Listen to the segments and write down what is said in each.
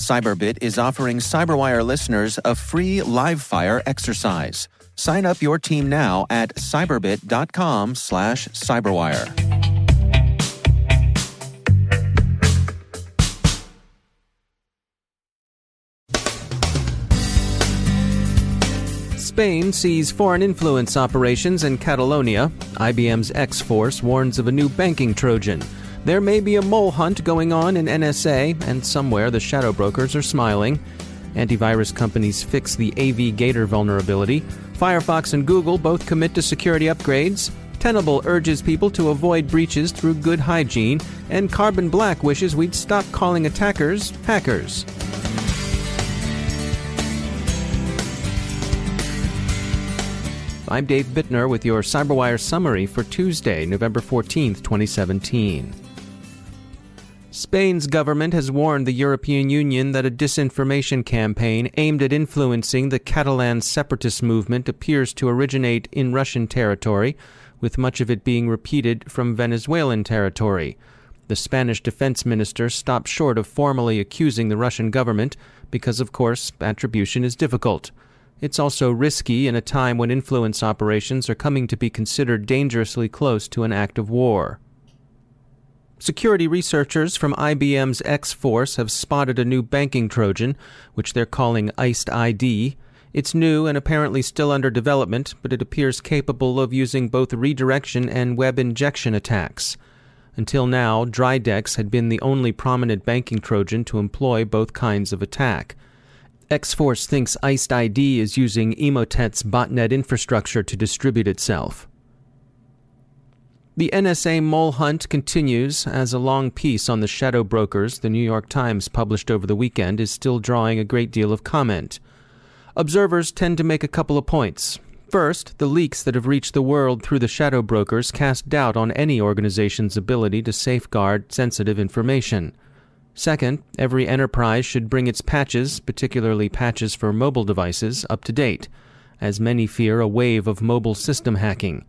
Cyberbit is offering Cyberwire listeners a free live fire exercise. Sign up your team now at cyberbit.com slash cyberwire. Spain sees foreign influence operations in Catalonia. IBM's X Force warns of a new banking Trojan. There may be a mole hunt going on in NSA, and somewhere the shadow brokers are smiling. Antivirus companies fix the AVGater vulnerability. Firefox and Google both commit to security upgrades. Tenable urges people to avoid breaches through good hygiene. And Carbon Black wishes we'd stop calling attackers hackers. I'm Dave Bittner with your CyberWire summary for Tuesday, November 14th, 2017. Spain's government has warned the European Union that a disinformation campaign aimed at influencing the Catalan separatist movement appears to originate in Russian territory, with much of it being repeated from Venezuelan territory. The Spanish defense minister stopped short of formally accusing the Russian government because, of course, attribution is difficult. It's also risky in a time when influence operations are coming to be considered dangerously close to an act of war. Security researchers from IBM's X Force have spotted a new banking Trojan, which they're calling Iced ID. It's new and apparently still under development, but it appears capable of using both redirection and web injection attacks. Until now, Dridex had been the only prominent banking Trojan to employ both kinds of attack. X Force thinks Iced ID is using Emotet's botnet infrastructure to distribute itself. The NSA mole hunt continues as a long piece on the shadow brokers the New York Times published over the weekend is still drawing a great deal of comment. Observers tend to make a couple of points. First, the leaks that have reached the world through the shadow brokers cast doubt on any organization's ability to safeguard sensitive information. Second, every enterprise should bring its patches, particularly patches for mobile devices, up to date, as many fear a wave of mobile system hacking.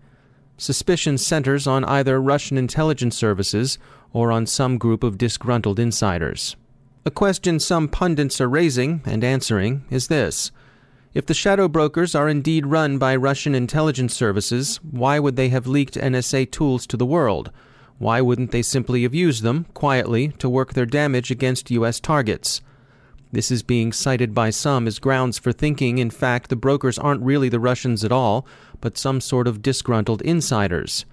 Suspicion centers on either Russian intelligence services or on some group of disgruntled insiders. A question some pundits are raising and answering is this. If the shadow brokers are indeed run by Russian intelligence services, why would they have leaked NSA tools to the world? Why wouldn't they simply have used them, quietly, to work their damage against U.S. targets? This is being cited by some as grounds for thinking, in fact, the brokers aren't really the Russians at all, but some sort of disgruntled insiders.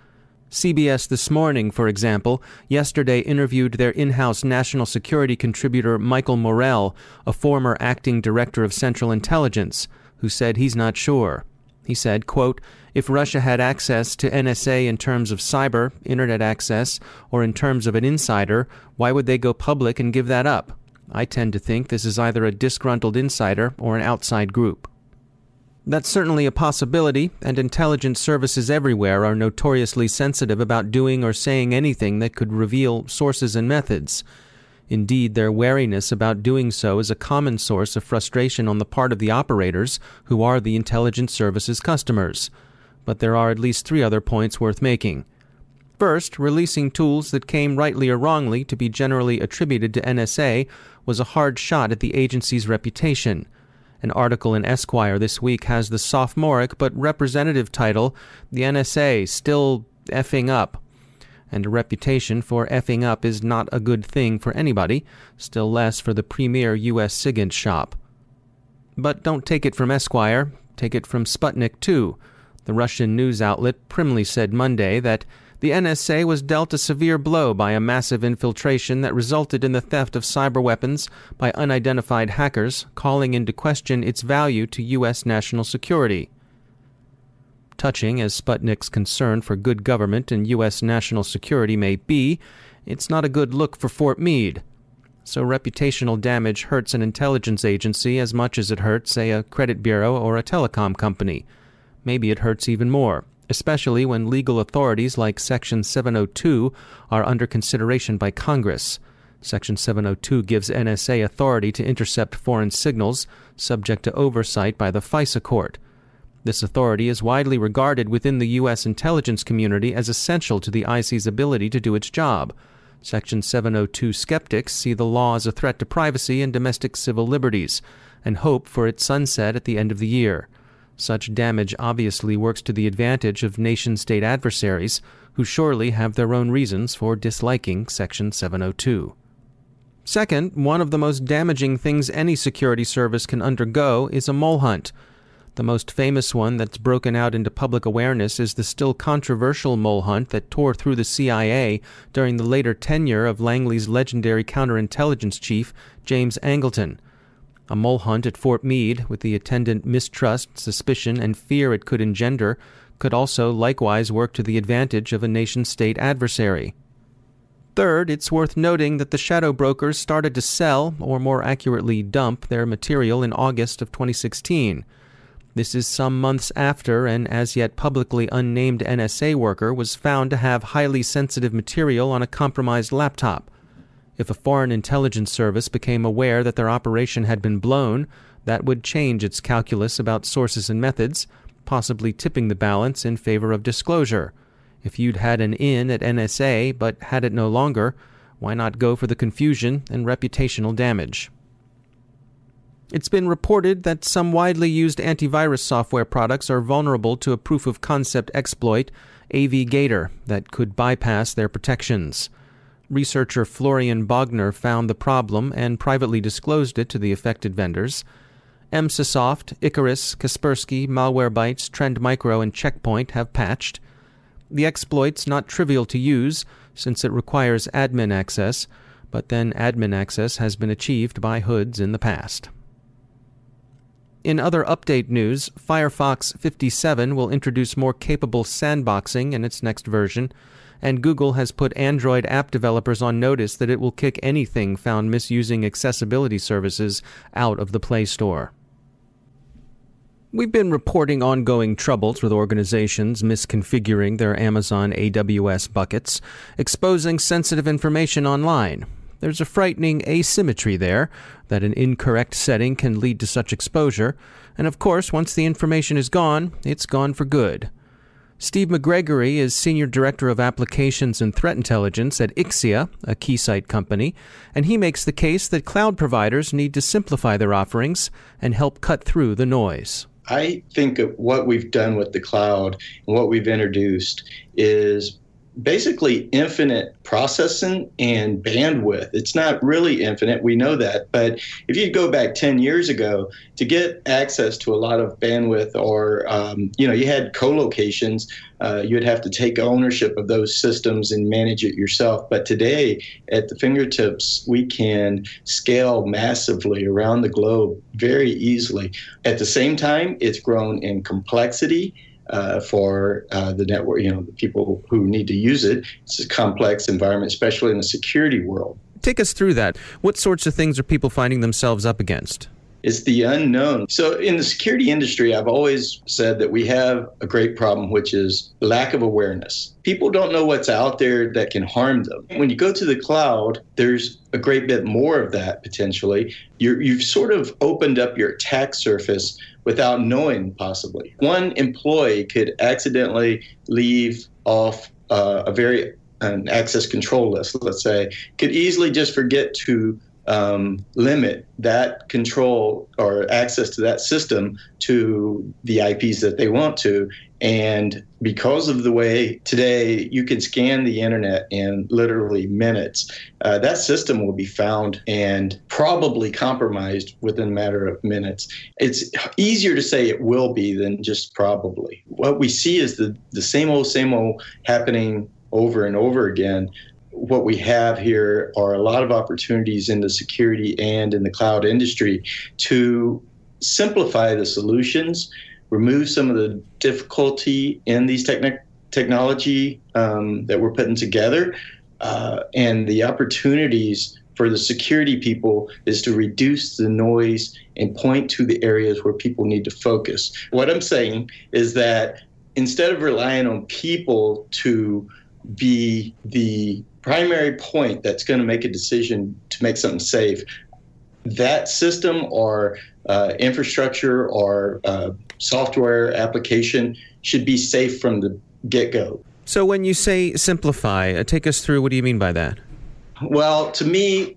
CBS This Morning, for example, yesterday interviewed their in house national security contributor Michael Morell, a former acting director of Central Intelligence, who said he's not sure. He said, quote, If Russia had access to NSA in terms of cyber, internet access, or in terms of an insider, why would they go public and give that up? I tend to think this is either a disgruntled insider or an outside group. That's certainly a possibility, and intelligence services everywhere are notoriously sensitive about doing or saying anything that could reveal sources and methods. Indeed, their wariness about doing so is a common source of frustration on the part of the operators, who are the intelligence services customers. But there are at least three other points worth making. First, releasing tools that came rightly or wrongly to be generally attributed to NSA was a hard shot at the agency's reputation. An article in Esquire this week has the sophomoric but representative title, The NSA Still Effing Up and a reputation for effing up is not a good thing for anybody, still less for the premier U.S. SIGINT shop. But don't take it from Esquire, take it from Sputnik too. The Russian news outlet primly said Monday that the NSA was dealt a severe blow by a massive infiltration that resulted in the theft of cyber weapons by unidentified hackers, calling into question its value to U.S. national security. Touching as Sputnik's concern for good government and U.S. national security may be, it's not a good look for Fort Meade. So reputational damage hurts an intelligence agency as much as it hurts, say, a credit bureau or a telecom company. Maybe it hurts even more especially when legal authorities like Section 702 are under consideration by Congress. Section 702 gives NSA authority to intercept foreign signals, subject to oversight by the FISA court. This authority is widely regarded within the U.S. intelligence community as essential to the IC's ability to do its job. Section 702 skeptics see the law as a threat to privacy and domestic civil liberties, and hope for its sunset at the end of the year. Such damage obviously works to the advantage of nation state adversaries, who surely have their own reasons for disliking Section 702. Second, one of the most damaging things any security service can undergo is a mole hunt. The most famous one that's broken out into public awareness is the still controversial mole hunt that tore through the CIA during the later tenure of Langley's legendary counterintelligence chief, James Angleton. A mole hunt at Fort Meade, with the attendant mistrust, suspicion, and fear it could engender, could also likewise work to the advantage of a nation state adversary. Third, it's worth noting that the shadow brokers started to sell, or more accurately, dump, their material in August of 2016. This is some months after an as yet publicly unnamed NSA worker was found to have highly sensitive material on a compromised laptop. If a foreign intelligence service became aware that their operation had been blown, that would change its calculus about sources and methods, possibly tipping the balance in favor of disclosure. If you'd had an in at NSA but had it no longer, why not go for the confusion and reputational damage? It's been reported that some widely used antivirus software products are vulnerable to a proof of concept exploit, AVGater, that could bypass their protections. Researcher Florian Bogner found the problem and privately disclosed it to the affected vendors. Emsisoft, Ikarus, Kaspersky, Malwarebytes, Trend Micro, and Checkpoint have patched. The exploit's not trivial to use, since it requires admin access, but then admin access has been achieved by hoods in the past. In other update news, Firefox 57 will introduce more capable sandboxing in its next version and Google has put Android app developers on notice that it will kick anything found misusing accessibility services out of the Play Store. We've been reporting ongoing troubles with organizations misconfiguring their Amazon AWS buckets, exposing sensitive information online. There's a frightening asymmetry there that an incorrect setting can lead to such exposure, and of course, once the information is gone, it's gone for good. Steve McGregory is Senior Director of Applications and Threat Intelligence at Ixia, a Keysight company, and he makes the case that cloud providers need to simplify their offerings and help cut through the noise. I think what we've done with the cloud and what we've introduced is basically infinite processing and bandwidth. It's not really infinite, we know that. But if you go back 10 years ago, to get access to a lot of bandwidth, or, um, you know, you had co locations, uh, you'd have to take ownership of those systems and manage it yourself. But today, at the fingertips, we can scale massively around the globe very easily. At the same time, it's grown in complexity uh, for uh, the network, you know, the people who need to use it. It's a complex environment, especially in the security world. Take us through that. What sorts of things are people finding themselves up against? It's the unknown. So, in the security industry, I've always said that we have a great problem, which is lack of awareness. People don't know what's out there that can harm them. When you go to the cloud, there's a great bit more of that potentially. you have sort of opened up your attack surface without knowing, possibly. One employee could accidentally leave off uh, a very an access control list, let's say, could easily just forget to um, limit that control or access to that system to the IPs that they want to. And because of the way today you can scan the internet in literally minutes, uh, that system will be found and probably compromised within a matter of minutes. It's easier to say it will be than just probably. What we see is the, the same old, same old happening over and over again what we have here are a lot of opportunities in the security and in the cloud industry to simplify the solutions, remove some of the difficulty in these techni- technology um, that we're putting together, uh, and the opportunities for the security people is to reduce the noise and point to the areas where people need to focus. What I'm saying is that instead of relying on people to be the primary point that's going to make a decision to make something safe, that system or uh, infrastructure or uh, software application should be safe from the get go. So, when you say simplify, uh, take us through what do you mean by that? Well, to me,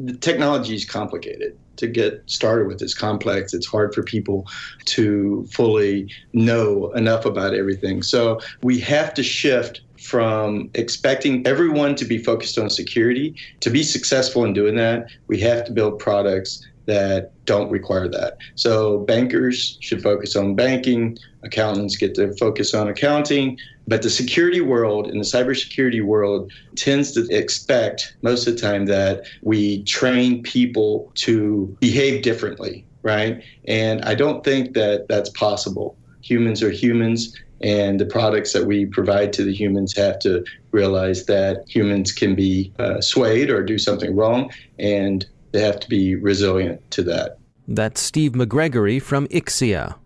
the technology is complicated to get started with. It's complex. It's hard for people to fully know enough about everything. So, we have to shift from expecting everyone to be focused on security. To be successful in doing that, we have to build products that don't require that. So bankers should focus on banking, accountants get to focus on accounting, but the security world and the cybersecurity world tends to expect most of the time that we train people to behave differently, right? And I don't think that that's possible. Humans are humans and the products that we provide to the humans have to realize that humans can be uh, swayed or do something wrong, and they have to be resilient to that. That's Steve McGregory from Ixia.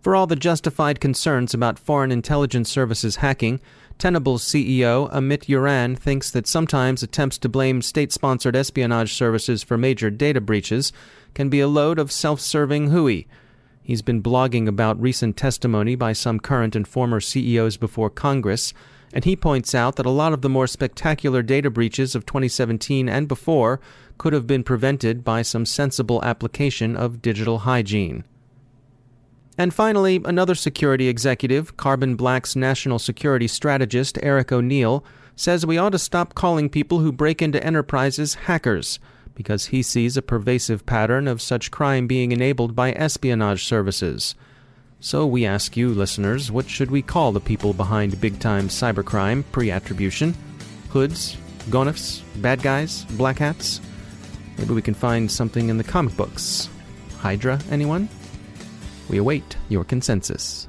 For all the justified concerns about foreign intelligence services hacking, Tenable's CEO Amit Yoran thinks that sometimes attempts to blame state sponsored espionage services for major data breaches can be a load of self serving hooey He's been blogging about recent testimony by some current and former CEOs before Congress, and he points out that a lot of the more spectacular data breaches of 2017 and before could have been prevented by some sensible application of digital hygiene. And finally, another security executive, Carbon Black's national security strategist Eric O'Neill, says we ought to stop calling people who break into enterprises hackers because he sees a pervasive pattern of such crime being enabled by espionage services. So we ask you, listeners, what should we call the people behind big time cybercrime pre attribution? Hoods? Gonifs? Bad guys? Black hats? Maybe we can find something in the comic books. Hydra, anyone? We await your consensus.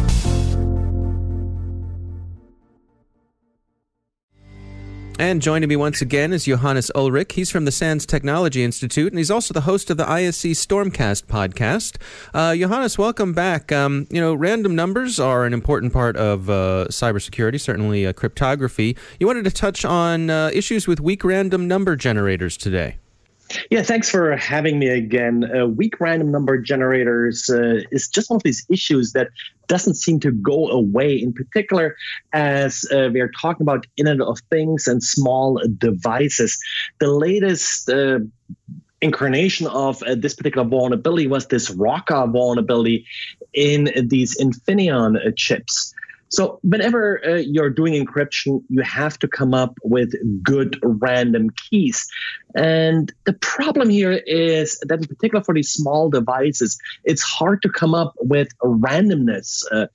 And joining me once again is Johannes Ullrich. He's from the SANS Technology Institute, and he's also the host of the ISC Stormcast podcast. Uh, Johannes, welcome back. Um, you know, random numbers are an important part of uh, cybersecurity, certainly uh, cryptography. You wanted to touch on uh, issues with weak random number generators today. Yeah, thanks for having me again. Uh, weak random number generators uh, is just one of these issues that doesn't seem to go away, in particular, as uh, we are talking about Internet of Things and small devices. The latest uh, incarnation of uh, this particular vulnerability was this ROCA vulnerability in these Infineon uh, chips. So whenever uh, you're doing encryption, you have to come up with good random keys. And the problem here is that, in particular for these small devices, it's hard to come up with randomness. Uh,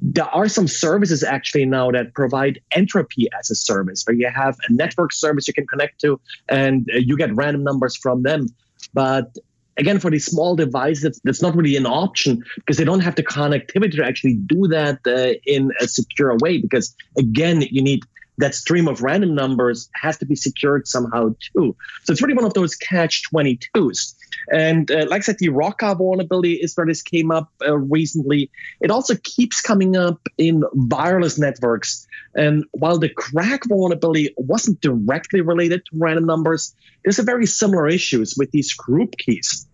there are some services actually now that provide entropy as a service, where you have a network service you can connect to, and uh, you get random numbers from them. But again, for these small devices, that's not really an option because they don't have the connectivity to actually do that uh, in a secure way. Because again, you need that stream of random numbers has to be secured somehow too. So it's really one of those catch 22s. And uh, like I said, the ROCA vulnerability is where this came up uh, recently. It also keeps coming up in wireless networks. And while the KRACK vulnerability wasn't directly related to random numbers, there's a very similar issues with these group keys.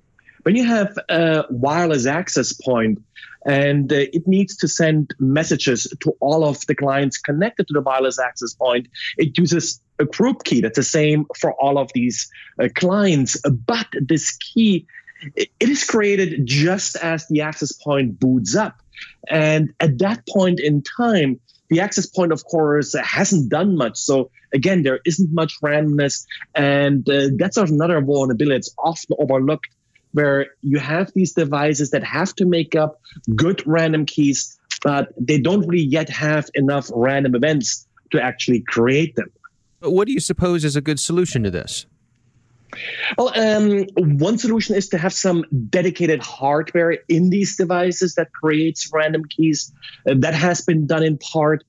When you have a wireless access point and uh, it needs to send messages to all of the clients connected to the wireless access point, it uses a group key that's the same for all of these uh, clients. But this key, it is created just as the access point boots up. And at that point in time, the access point, of course, hasn't done much. So again, there isn't much randomness, and uh, that's another vulnerability. It's often overlooked where you have these devices that have to make up good random keys, but they don't really yet have enough random events to actually create them. What do you suppose is a good solution to this? Well, um, one solution is to have some dedicated hardware in these devices that creates random keys. Uh, that has been done in part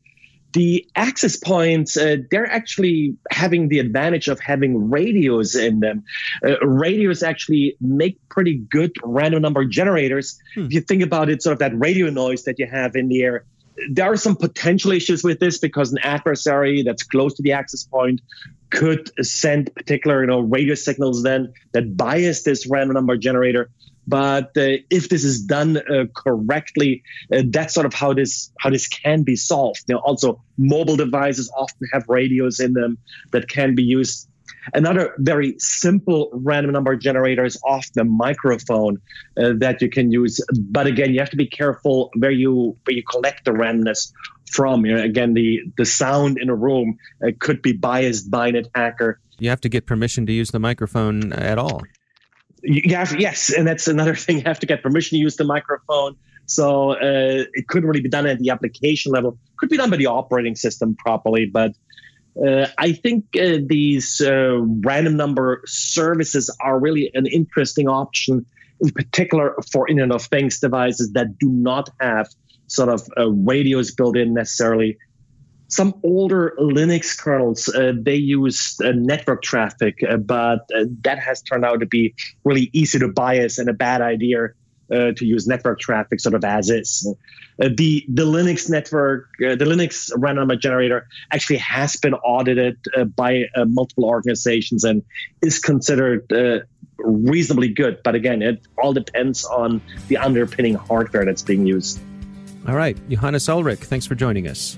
the access points uh, they're actually having the advantage of having radios in them uh, radios actually make pretty good random number generators hmm. if you think about it sort of that radio noise that you have in the air there are some potential issues with this because an adversary that's close to the access point could send particular you know radio signals then that bias this random number generator but uh, if this is done uh, correctly, uh, that's sort of how this how this can be solved. You also mobile devices often have radios in them that can be used. Another very simple random number generator is often a microphone uh, that you can use. But again, you have to be careful where you where you collect the randomness from. You know, again, the the sound in a room uh, could be biased by an attacker. You have to get permission to use the microphone at all you have yes, and that's another thing. You have to get permission to use the microphone. So uh, it couldn't really be done at the application level. Could be done by the operating system properly, but uh, I think uh, these uh, random number services are really an interesting option, in particular for Internet of Things devices that do not have sort of uh, radios built in necessarily some older Linux kernels, uh, they use uh, network traffic, uh, but uh, that has turned out to be really easy to bias and a bad idea uh, to use network traffic sort of as is. Uh, the the Linux network, the Linux random number generator actually has been audited by multiple organizations and is considered reasonably good. But again, it all depends on the underpinning hardware that's being used. All right, Johannes Ullrich thanks for joining us.